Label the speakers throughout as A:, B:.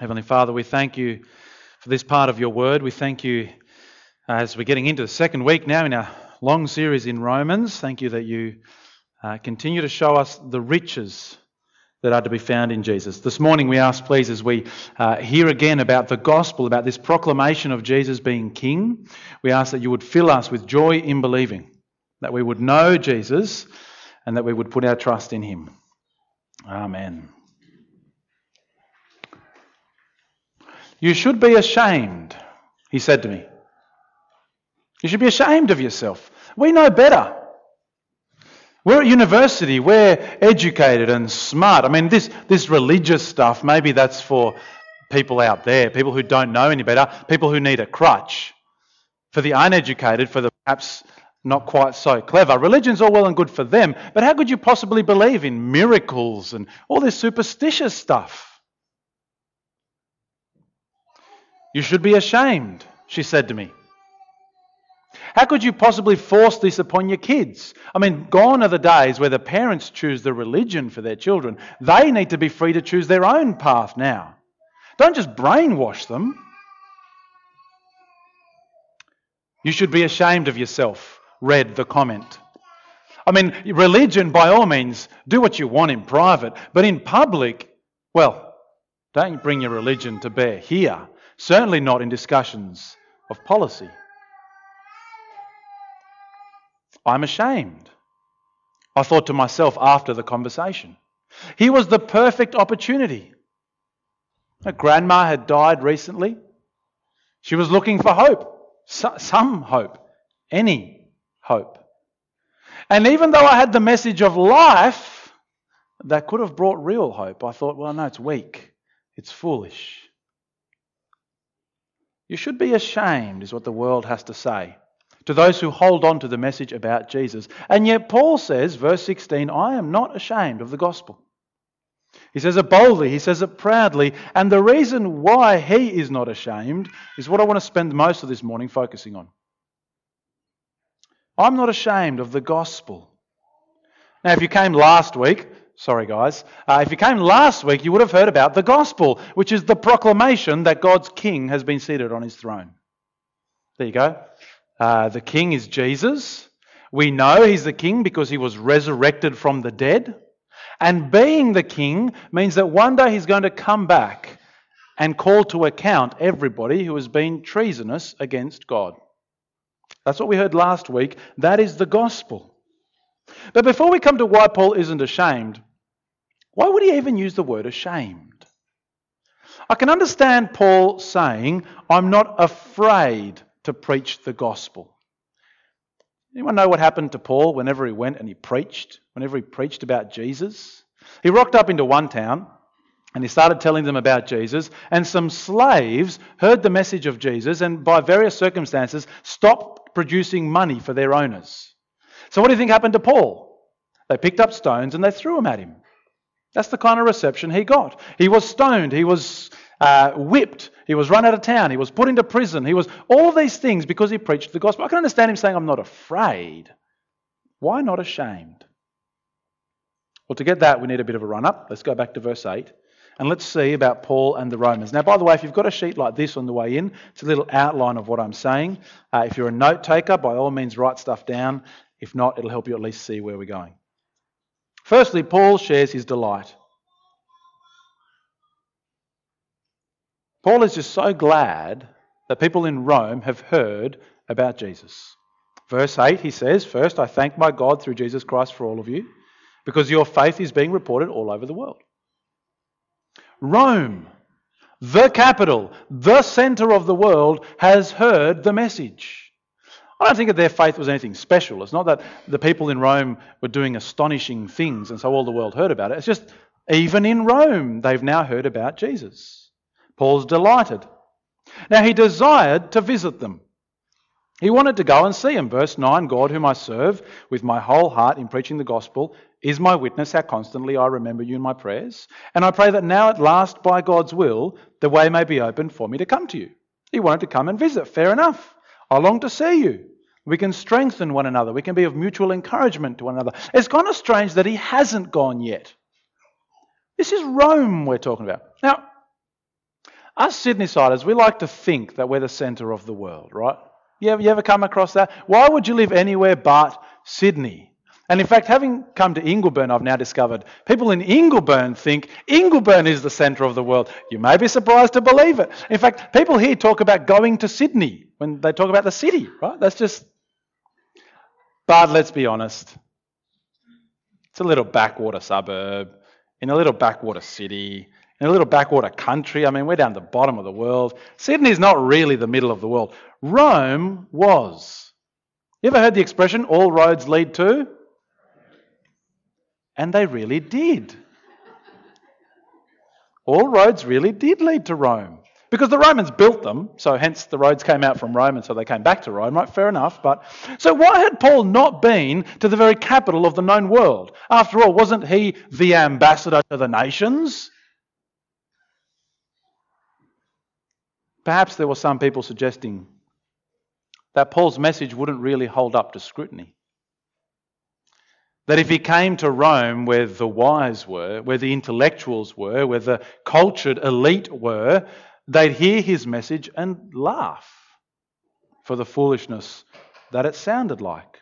A: Heavenly Father, we thank you for this part of your word. We thank you as we're getting into the second week now in our long series in Romans. Thank you that you uh, continue to show us the riches that are to be found in Jesus. This morning, we ask, please, as we uh, hear again about the gospel, about this proclamation of Jesus being King, we ask that you would fill us with joy in believing, that we would know Jesus, and that we would put our trust in him. Amen. You should be ashamed, he said to me. You should be ashamed of yourself. We know better. We're at university, we're educated and smart. I mean, this, this religious stuff, maybe that's for people out there, people who don't know any better, people who need a crutch. For the uneducated, for the perhaps not quite so clever, religion's all well and good for them, but how could you possibly believe in miracles and all this superstitious stuff? You should be ashamed, she said to me. How could you possibly force this upon your kids? I mean, gone are the days where the parents choose the religion for their children. They need to be free to choose their own path now. Don't just brainwash them. You should be ashamed of yourself, read the comment. I mean, religion, by all means, do what you want in private, but in public, well, don't bring your religion to bear here. Certainly not in discussions of policy. I'm ashamed. I thought to myself after the conversation. Here was the perfect opportunity. Her grandma had died recently. She was looking for hope, some hope, any hope. And even though I had the message of life that could have brought real hope, I thought, well, no, it's weak, it's foolish. You should be ashamed, is what the world has to say to those who hold on to the message about Jesus. And yet, Paul says, verse 16, I am not ashamed of the gospel. He says it boldly, he says it proudly, and the reason why he is not ashamed is what I want to spend most of this morning focusing on. I'm not ashamed of the gospel. Now, if you came last week, sorry guys, uh, if you came last week, you would have heard about the gospel, which is the proclamation that God's king has been seated on his throne. There you go. Uh, the king is Jesus. We know he's the king because he was resurrected from the dead. And being the king means that one day he's going to come back and call to account everybody who has been treasonous against God. That's what we heard last week. That is the gospel. But before we come to why Paul isn't ashamed, why would he even use the word ashamed? I can understand Paul saying, I'm not afraid to preach the gospel. Anyone know what happened to Paul whenever he went and he preached? Whenever he preached about Jesus? He rocked up into one town and he started telling them about Jesus, and some slaves heard the message of Jesus and, by various circumstances, stopped producing money for their owners. So, what do you think happened to Paul? They picked up stones and they threw them at him. That's the kind of reception he got. He was stoned, he was uh, whipped, he was run out of town, he was put into prison, he was all of these things because he preached the gospel. I can understand him saying, I'm not afraid. Why not ashamed? Well, to get that, we need a bit of a run up. Let's go back to verse 8 and let's see about Paul and the Romans. Now, by the way, if you've got a sheet like this on the way in, it's a little outline of what I'm saying. Uh, if you're a note taker, by all means, write stuff down. If not, it'll help you at least see where we're going. Firstly, Paul shares his delight. Paul is just so glad that people in Rome have heard about Jesus. Verse 8, he says, First, I thank my God through Jesus Christ for all of you, because your faith is being reported all over the world. Rome, the capital, the centre of the world, has heard the message. I don't think that their faith was anything special. It's not that the people in Rome were doing astonishing things and so all the world heard about it. It's just even in Rome, they've now heard about Jesus. Paul's delighted. Now he desired to visit them. He wanted to go and see them. Verse 9 God, whom I serve with my whole heart in preaching the gospel, is my witness how constantly I remember you in my prayers. And I pray that now at last, by God's will, the way may be opened for me to come to you. He wanted to come and visit. Fair enough. I long to see you. We can strengthen one another. We can be of mutual encouragement to one another. It's kind of strange that he hasn't gone yet. This is Rome we're talking about. Now, us Sydneysiders, we like to think that we're the centre of the world, right? You ever, you ever come across that? Why would you live anywhere but Sydney? And in fact, having come to Ingleburn, I've now discovered people in Ingleburn think Ingleburn is the centre of the world. You may be surprised to believe it. In fact, people here talk about going to Sydney when they talk about the city, right? That's just. But let's be honest. It's a little backwater suburb in a little backwater city in a little backwater country. I mean, we're down the bottom of the world. Sydney's not really the middle of the world. Rome was. You ever heard the expression, all roads lead to? And they really did. All roads really did lead to Rome. Because the Romans built them, so hence the roads came out from Rome and so they came back to Rome, right? Fair enough. But so why had Paul not been to the very capital of the known world? After all, wasn't he the ambassador to the nations? Perhaps there were some people suggesting that Paul's message wouldn't really hold up to scrutiny. That if he came to Rome where the wise were, where the intellectuals were, where the cultured elite were, they'd hear his message and laugh for the foolishness that it sounded like.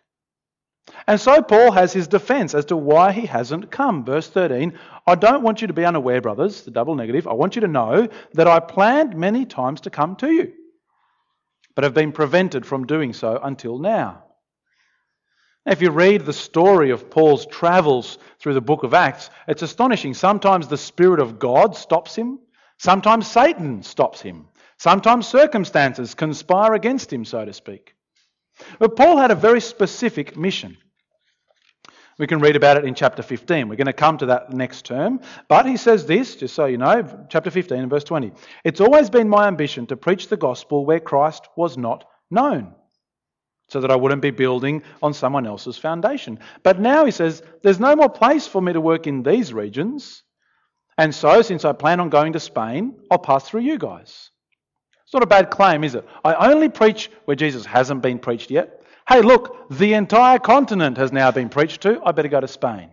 A: And so Paul has his defense as to why he hasn't come. Verse 13 I don't want you to be unaware, brothers, the double negative. I want you to know that I planned many times to come to you, but have been prevented from doing so until now. If you read the story of Paul's travels through the book of Acts, it's astonishing. Sometimes the Spirit of God stops him, sometimes Satan stops him, sometimes circumstances conspire against him, so to speak. But Paul had a very specific mission. We can read about it in chapter 15. We're going to come to that next term. But he says this, just so you know, chapter 15 and verse 20. It's always been my ambition to preach the gospel where Christ was not known so that I wouldn't be building on someone else's foundation. But now he says, there's no more place for me to work in these regions. And so, since I plan on going to Spain, I'll pass through you guys. It's not a bad claim, is it? I only preach where Jesus hasn't been preached yet. Hey, look, the entire continent has now been preached to. I better go to Spain.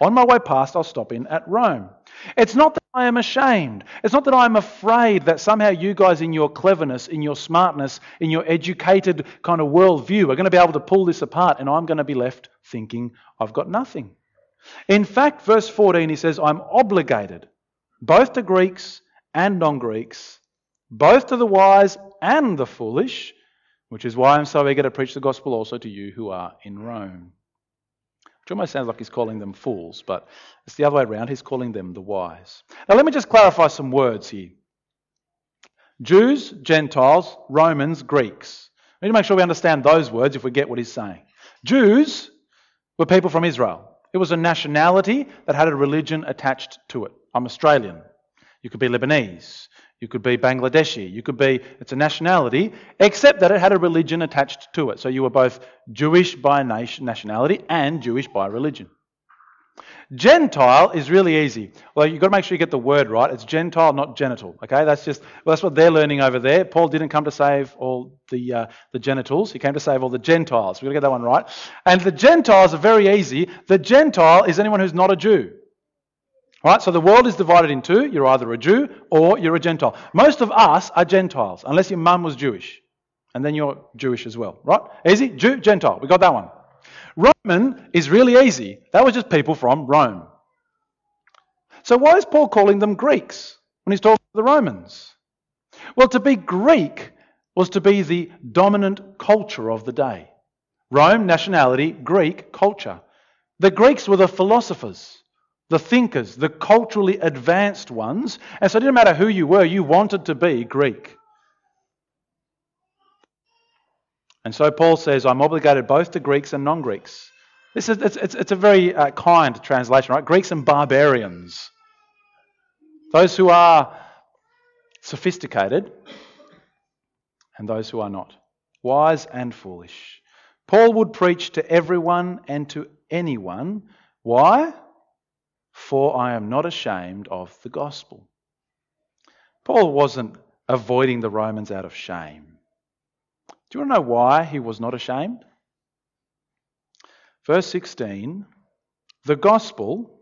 A: On my way past, I'll stop in at Rome. It's not that I am ashamed. It's not that I'm afraid that somehow you guys, in your cleverness, in your smartness, in your educated kind of worldview, are going to be able to pull this apart and I'm going to be left thinking I've got nothing. In fact, verse 14, he says, I'm obligated both to Greeks and non Greeks, both to the wise and the foolish, which is why I'm so eager to preach the gospel also to you who are in Rome. Which almost sounds like he's calling them fools, but it's the other way around. He's calling them the wise. Now, let me just clarify some words here Jews, Gentiles, Romans, Greeks. We need to make sure we understand those words if we get what he's saying. Jews were people from Israel. It was a nationality that had a religion attached to it. I'm Australian. You could be Lebanese. You could be Bangladeshi. You could be, it's a nationality, except that it had a religion attached to it. So you were both Jewish by nationality and Jewish by religion. Gentile is really easy. Well, you've got to make sure you get the word right. It's Gentile, not genital. Okay, that's just well, that's what they're learning over there. Paul didn't come to save all the uh, the genitals. He came to save all the Gentiles. We've got to get that one right. And the Gentiles are very easy. The Gentile is anyone who's not a Jew. Right? So the world is divided in two. You're either a Jew or you're a Gentile. Most of us are Gentiles, unless your mum was Jewish. And then you're Jewish as well. Right? Easy? Jew, Gentile. We got that one. Roman is really easy. That was just people from Rome. So why is Paul calling them Greeks when he's talking to the Romans? Well, to be Greek was to be the dominant culture of the day. Rome, nationality, Greek, culture. The Greeks were the philosophers the thinkers, the culturally advanced ones. And so it didn't matter who you were, you wanted to be Greek. And so Paul says, I'm obligated both to Greeks and non Greeks. This is, it's, it's, it's a very uh, kind translation, right? Greeks and barbarians. Those who are sophisticated and those who are not. Wise and foolish. Paul would preach to everyone and to anyone. Why? For I am not ashamed of the gospel. Paul wasn't avoiding the Romans out of shame. Do you want to know why he was not ashamed? Verse 16 the gospel,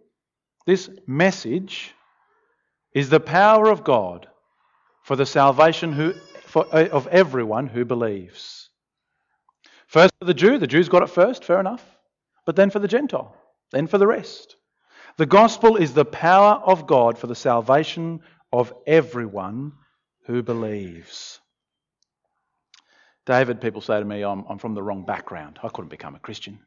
A: this message, is the power of God for the salvation who, for, uh, of everyone who believes. First for the Jew, the Jews got it first, fair enough. But then for the Gentile, then for the rest. The gospel is the power of God for the salvation of everyone who believes. David, people say to me, I'm, I'm from the wrong background. I couldn't become a Christian.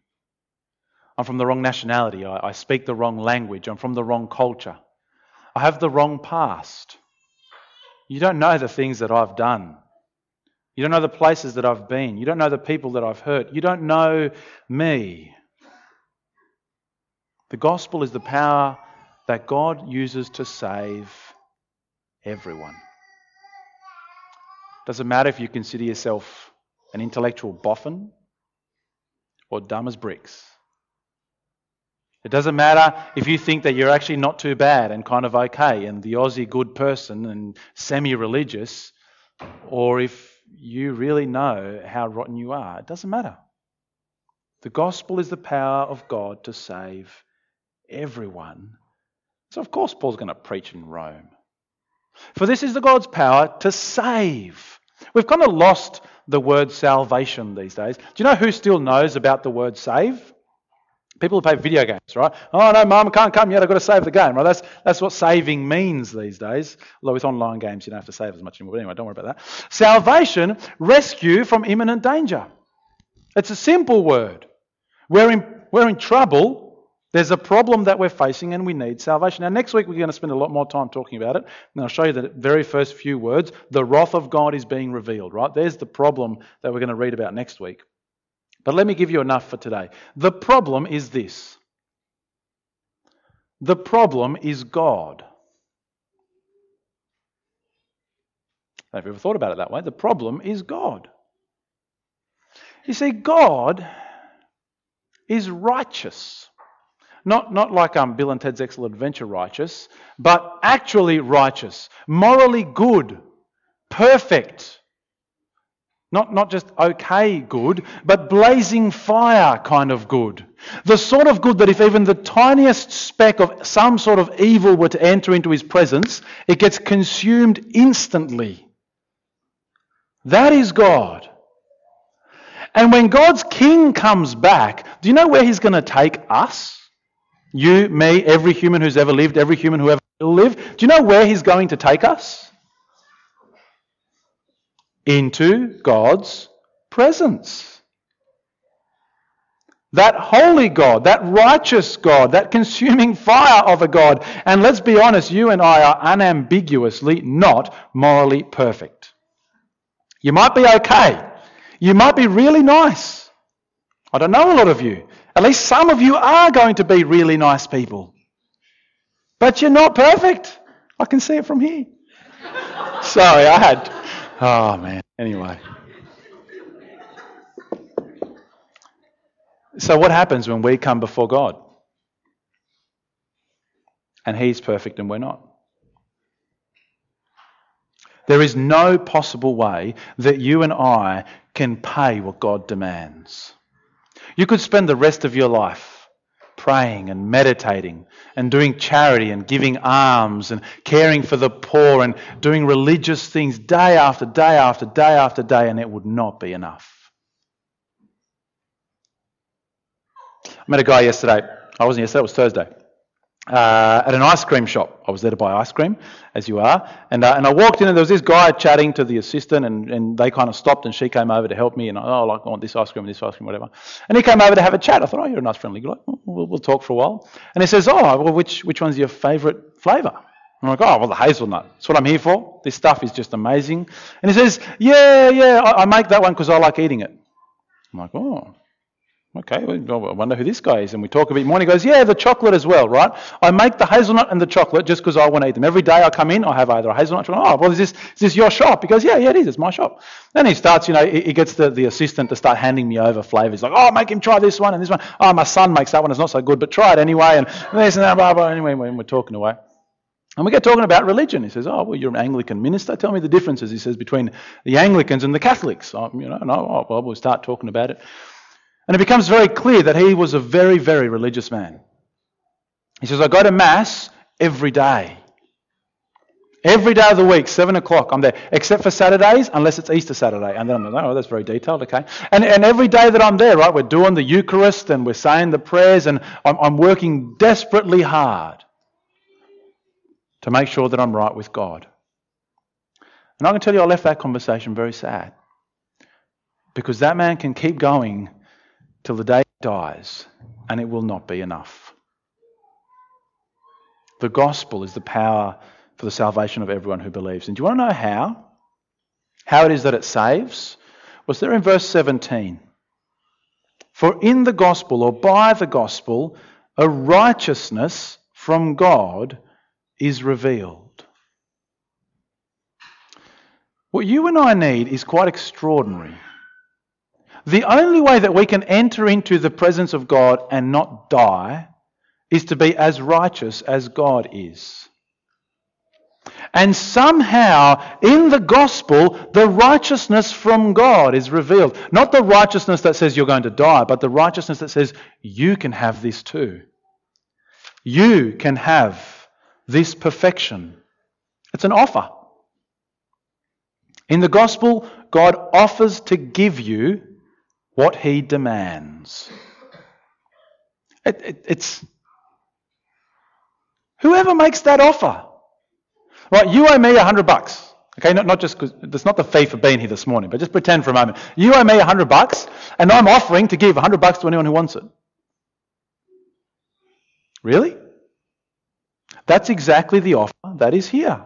A: I'm from the wrong nationality. I, I speak the wrong language. I'm from the wrong culture. I have the wrong past. You don't know the things that I've done. You don't know the places that I've been. You don't know the people that I've hurt. You don't know me. The gospel is the power that God uses to save everyone. Doesn't matter if you consider yourself an intellectual boffin or dumb as bricks. It doesn't matter if you think that you're actually not too bad and kind of okay and the Aussie good person and semi religious, or if you really know how rotten you are. It doesn't matter. The gospel is the power of God to save everyone. So, of course, Paul's going to preach in Rome. For this is the God's power to save. We've kind of lost the word salvation these days. Do you know who still knows about the word save? People who play video games, right? Oh no, mum, can't come yet. I've got to save the game, right? That's that's what saving means these days. Although with online games, you don't have to save as much anymore. But anyway, don't worry about that. Salvation, rescue from imminent danger. It's a simple word. We're in we're in trouble. There's a problem that we're facing, and we need salvation. Now, next week we're going to spend a lot more time talking about it, and I'll show you the very first few words. The wrath of God is being revealed. Right? There's the problem that we're going to read about next week. But let me give you enough for today. The problem is this the problem is God. Have you ever thought about it that way? The problem is God. You see, God is righteous. Not, not like um, Bill and Ted's Excellent Adventure righteous, but actually righteous, morally good, perfect, not, not just okay good, but blazing fire kind of good. The sort of good that if even the tiniest speck of some sort of evil were to enter into his presence, it gets consumed instantly. That is God. And when God's king comes back, do you know where he's going to take us? You, me, every human who's ever lived, every human who ever will live. Do you know where he's going to take us? into God's presence. That holy God, that righteous God, that consuming fire of a God. And let's be honest, you and I are unambiguously not morally perfect. You might be okay. You might be really nice. I don't know a lot of you. At least some of you are going to be really nice people. But you're not perfect. I can see it from here. Sorry, I had Oh, man. Anyway. So, what happens when we come before God? And He's perfect and we're not. There is no possible way that you and I can pay what God demands. You could spend the rest of your life praying and meditating and doing charity and giving alms and caring for the poor and doing religious things day after day after day after day, and it would not be enough. I met a guy yesterday. I wasn't yesterday, it was Thursday uh, at an ice cream shop. I was there to buy ice cream, as you are. And, uh, and I walked in, and there was this guy chatting to the assistant, and, and they kind of stopped, and she came over to help me. And I, oh, like, I want this ice cream, and this ice cream, whatever. And he came over to have a chat. I thought, oh, you're a nice, friendly guy. We'll, we'll talk for a while. And he says, oh, well, which, which one's your favourite flavour? I'm like, oh, well, the hazelnut. That's what I'm here for. This stuff is just amazing. And he says, yeah, yeah, I, I make that one because I like eating it. I'm like, oh, Okay, well, I wonder who this guy is. And we talk a bit more. And he goes, Yeah, the chocolate as well, right? I make the hazelnut and the chocolate just because I want to eat them. Every day I come in, I have either a hazelnut chocolate. Oh, well, is this, is this your shop? He goes, Yeah, yeah, it is. It's my shop. Then he starts, you know, he gets the, the assistant to start handing me over flavors. Like, Oh, make him try this one and this one. Oh, my son makes that one. It's not so good, but try it anyway. And this and that, blah, blah. Anyway, we're talking away. And we get talking about religion. He says, Oh, well, you're an Anglican minister. Tell me the differences, he says, between the Anglicans and the Catholics. Oh, you know, no, oh, well, we'll start talking about it. And it becomes very clear that he was a very, very religious man. He says, I go to Mass every day. Every day of the week, 7 o'clock, I'm there. Except for Saturdays, unless it's Easter Saturday. And then I'm like, oh, that's very detailed, okay. And, and every day that I'm there, right, we're doing the Eucharist and we're saying the prayers and I'm, I'm working desperately hard to make sure that I'm right with God. And I can tell you, I left that conversation very sad. Because that man can keep going till the day dies, and it will not be enough. The gospel is the power for the salvation of everyone who believes. And do you want to know how? How it is that it saves? Was there in verse 17? For in the gospel, or by the gospel, a righteousness from God is revealed. What you and I need is quite extraordinary. The only way that we can enter into the presence of God and not die is to be as righteous as God is. And somehow, in the gospel, the righteousness from God is revealed. Not the righteousness that says you're going to die, but the righteousness that says you can have this too. You can have this perfection. It's an offer. In the gospel, God offers to give you what he demands. It, it, it's whoever makes that offer. Right, you owe me a hundred bucks. Okay, not, not just because that's not the fee for being here this morning, but just pretend for a moment. You owe me a hundred bucks, and I'm offering to give a hundred bucks to anyone who wants it. Really? That's exactly the offer that is here.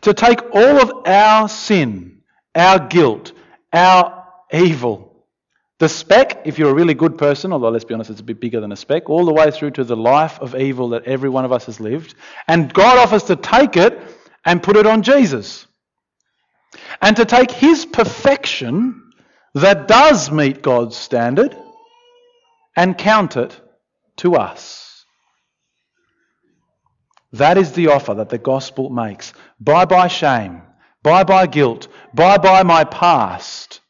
A: To take all of our sin, our guilt, our evil, the speck, if you're a really good person, although let's be honest, it's a bit bigger than a speck, all the way through to the life of evil that every one of us has lived. And God offers to take it and put it on Jesus. And to take his perfection that does meet God's standard and count it to us. That is the offer that the gospel makes. Bye bye shame. Bye bye guilt. Bye bye my past.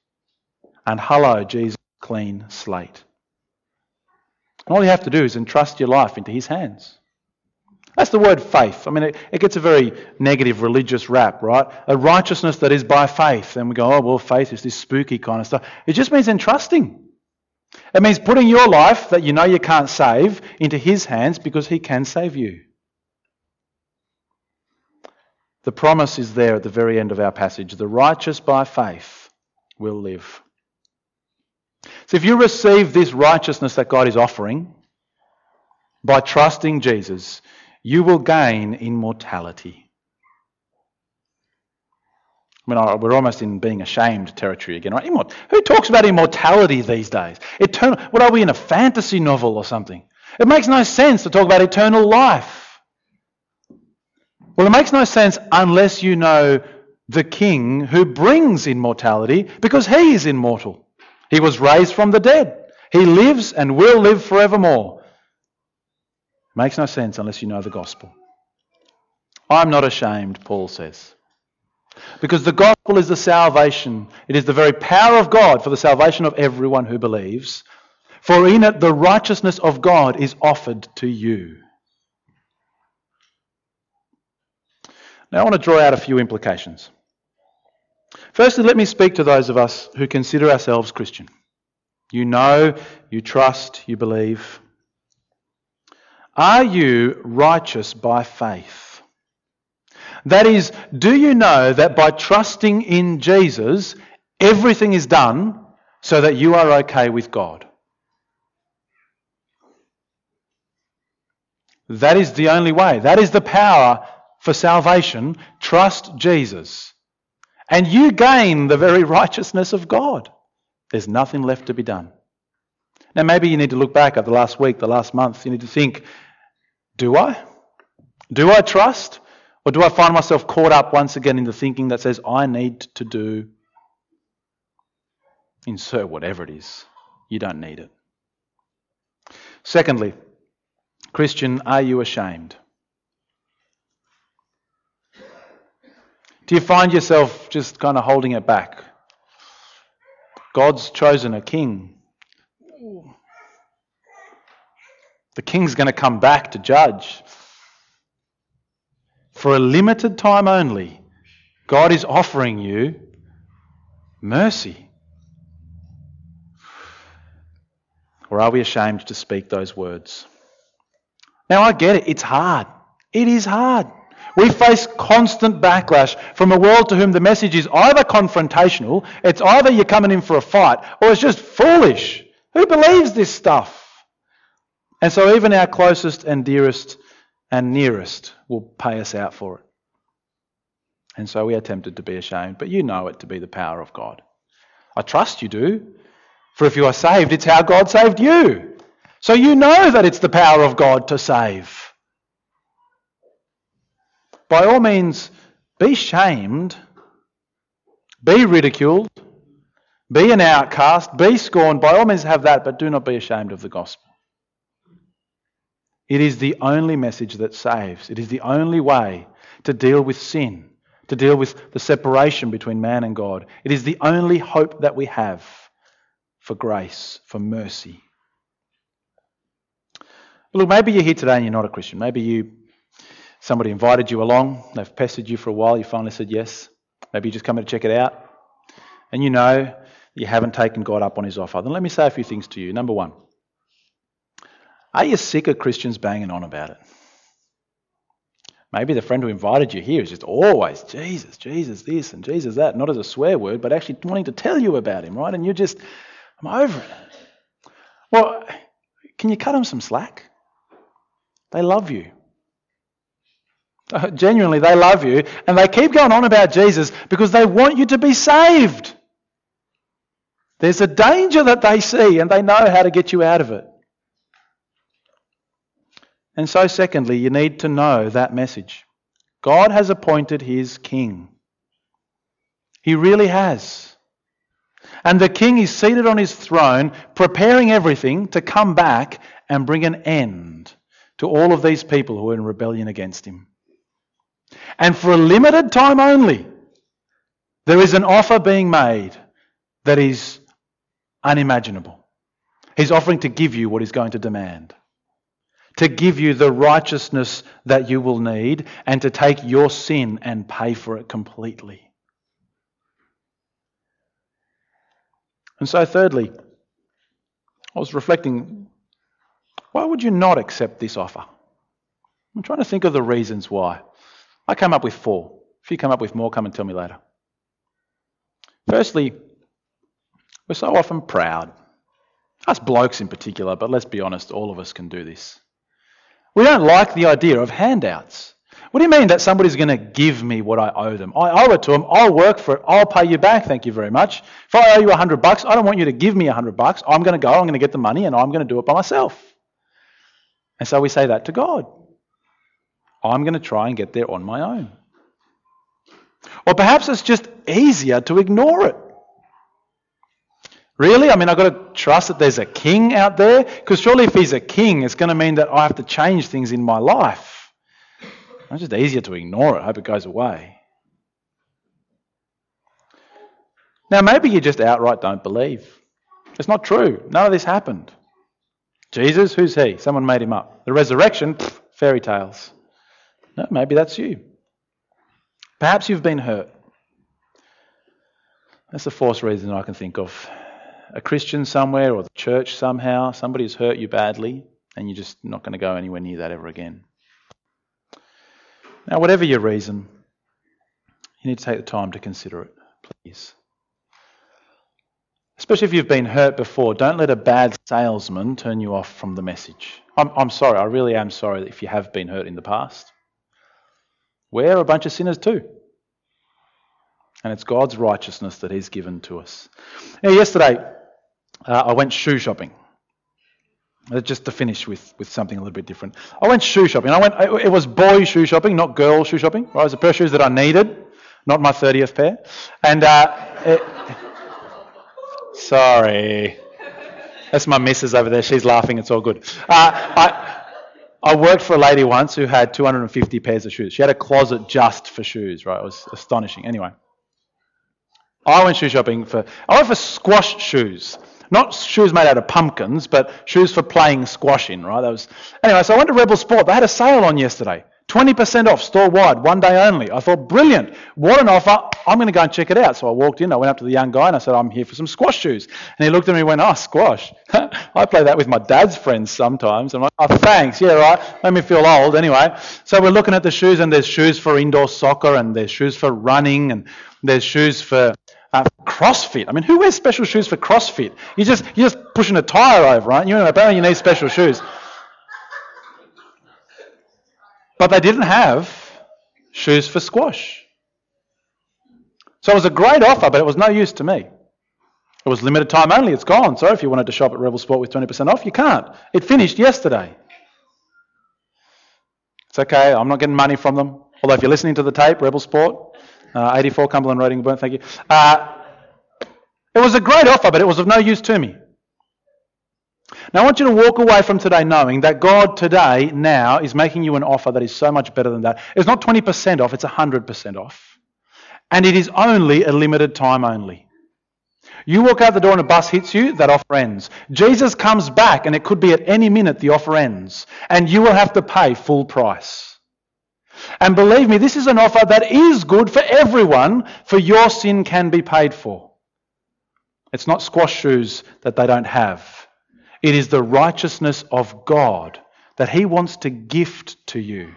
A: And hello, Jesus, clean slate. And all you have to do is entrust your life into his hands. That's the word faith. I mean, it, it, gets a very negative religious rap, right? A righteousness that is by faith. And we go, oh, well, faith is this spooky kind of stuff. It just means entrusting. It means putting your life that you know you can't save into His hands because He can save you. The promise is there at the very end of our passage. The righteous by faith will live. So if you receive this righteousness that God is offering by trusting Jesus, you will gain immortality. I mean, we're almost in being ashamed territory again, right? Immort- Who talks about immortality these days? Eternal. What are we in a fantasy novel or something? It makes no sense to talk about eternal life. Well, it makes no sense unless you know the King who brings immortality because he is immortal. He was raised from the dead. He lives and will live forevermore. Makes no sense unless you know the gospel. I'm not ashamed, Paul says. Because the gospel is the salvation. It is the very power of God for the salvation of everyone who believes. For in it the righteousness of God is offered to you. Now I want to draw out a few implications. Firstly, let me speak to those of us who consider ourselves Christian. You know, you trust, you believe. Are you righteous by faith? That is, do you know that by trusting in Jesus, everything is done so that you are okay with God? That is the only way. That is the power for salvation. Trust Jesus. And you gain the very righteousness of God. There's nothing left to be done. Now, maybe you need to look back at the last week, the last month. You need to think, do I? Do I trust? Or do I find myself caught up once again in the thinking that says, I need to do, insert whatever it is. You don't need it. Secondly, Christian, are you ashamed? Do you find yourself just kind of holding it back? God's chosen a king. The king's going to come back to judge. for a limited time only, God is offering you mercy. Or are we ashamed to speak those words? Now, I get it, it's hard. It is hard. We face constant backlash from a world to whom the message is either confrontational, it's either you're coming in for a fight, or it's just foolish. Who believes this stuff? And so even our closest and dearest and nearest will pay us out for it. And so we are tempted to be ashamed, but you know it to be the power of God. I trust you do, for if you are saved, it's how God saved you. So you know that it's the power of God to save. By all means, be shamed, be ridiculed, be an outcast, be scorned. By all means, have that, but do not be ashamed of the gospel. It is the only message that saves. It is the only way to deal with sin, to deal with the separation between man and God. It is the only hope that we have for grace, for mercy. Look, maybe you're here today and you're not a Christian. Maybe you somebody invited you along, they've pestered you for a while, you finally said yes. Maybe you're just coming to check it out. And you know you haven't taken God up on his offer. Then let me say a few things to you. Number one, are you sick of Christians banging on about it? Maybe the friend who invited you here is just always Jesus, Jesus this and Jesus that, not as a swear word, but actually wanting to tell you about him, right? And you're just, I'm over it. Well, can you cut them some slack? They love you. Uh, genuinely, they love you, and they keep going on about Jesus because they want you to be saved. There's a danger that they see, and they know how to get you out of it. And so, secondly, you need to know that message. God has appointed his king. He really has. And the king is seated on his throne, preparing everything to come back and bring an end to all of these people who are in rebellion against him. And for a limited time only, there is an offer being made that is unimaginable. He's offering to give you what he's going to demand to give you the righteousness that you will need, and to take your sin and pay for it completely. And so, thirdly, I was reflecting why would you not accept this offer? I'm trying to think of the reasons why. I came up with four. If you come up with more, come and tell me later. Firstly, we're so often proud. Us blokes in particular, but let's be honest, all of us can do this. We don't like the idea of handouts. What do you mean that somebody's going to give me what I owe them? I owe it to them. I'll work for it. I'll pay you back. Thank you very much. If I owe you a hundred bucks, I don't want you to give me a hundred bucks. I'm going to go. I'm going to get the money, and I'm going to do it by myself. And so we say that to God. I'm going to try and get there on my own. Or perhaps it's just easier to ignore it. Really? I mean, I've got to trust that there's a king out there? Because surely if he's a king, it's going to mean that I have to change things in my life. It's just easier to ignore it. I hope it goes away. Now, maybe you just outright don't believe. It's not true. None of this happened. Jesus, who's he? Someone made him up. The resurrection, pff, fairy tales. No, maybe that's you. Perhaps you've been hurt. That's the fourth reason I can think of a Christian somewhere or the church somehow, somebody has hurt you badly, and you're just not going to go anywhere near that ever again. Now, whatever your reason, you need to take the time to consider it, please. Especially if you've been hurt before, don't let a bad salesman turn you off from the message. I'm, I'm sorry, I really am sorry if you have been hurt in the past. We're a bunch of sinners too. And it's God's righteousness that He's given to us. Now, yesterday, uh, I went shoe shopping. Uh, just to finish with, with something a little bit different. I went shoe shopping. I went. It was boy shoe shopping, not girl shoe shopping. Right? It was a pair of shoes that I needed, not my thirtieth pair. And uh, it, sorry, that's my missus over there. She's laughing. It's all good. Uh, I I worked for a lady once who had 250 pairs of shoes. She had a closet just for shoes. Right? It was astonishing. Anyway, I went shoe shopping for. I went for squash shoes. Not shoes made out of pumpkins, but shoes for playing squash in, right? That was anyway. So I went to Rebel Sport. They had a sale on yesterday, 20% off, store wide, one day only. I thought, brilliant. What an offer. I'm going to go and check it out. So I walked in, I went up to the young guy and I said, I'm here for some squash shoes. And he looked at me and went, oh, squash. I play that with my dad's friends sometimes. And I'm like, oh, thanks. Yeah, right. Made me feel old anyway. So we're looking at the shoes and there's shoes for indoor soccer and there's shoes for running and there's shoes for uh, CrossFit. I mean, who wears special shoes for CrossFit? You just you're just pushing a tire over, right? You know, apparently you need special shoes. But they didn't have shoes for squash. So it was a great offer, but it was no use to me. It was limited time only. It's gone. So if you wanted to shop at Rebel Sport with 20% off, you can't. It finished yesterday. It's okay. I'm not getting money from them. Although if you're listening to the tape, Rebel Sport, uh, 84 Cumberland Road, Burn, thank you. Uh, it was a great offer, but it was of no use to me. Now, I want you to walk away from today knowing that God today, now, is making you an offer that is so much better than that. It's not 20% off, it's 100% off. And it is only a limited time only. You walk out the door and a bus hits you, that offer ends. Jesus comes back, and it could be at any minute the offer ends. And you will have to pay full price. And believe me, this is an offer that is good for everyone, for your sin can be paid for. It's not squash shoes that they don't have. It is the righteousness of God that He wants to gift to you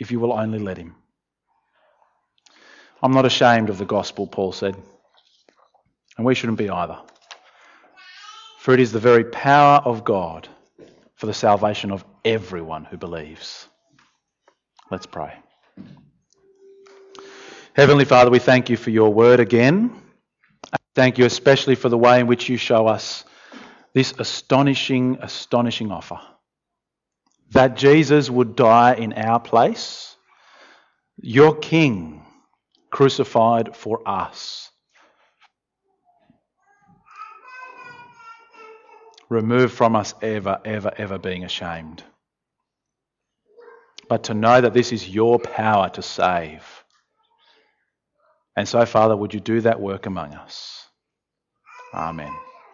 A: if you will only let Him. I'm not ashamed of the gospel, Paul said. And we shouldn't be either. For it is the very power of God for the salvation of everyone who believes. Let's pray. Heavenly Father, we thank you for your word again. Thank you especially for the way in which you show us this astonishing, astonishing offer that Jesus would die in our place, your King crucified for us. Remove from us ever, ever, ever being ashamed. But to know that this is your power to save. And so, Father, would you do that work among us? Amen.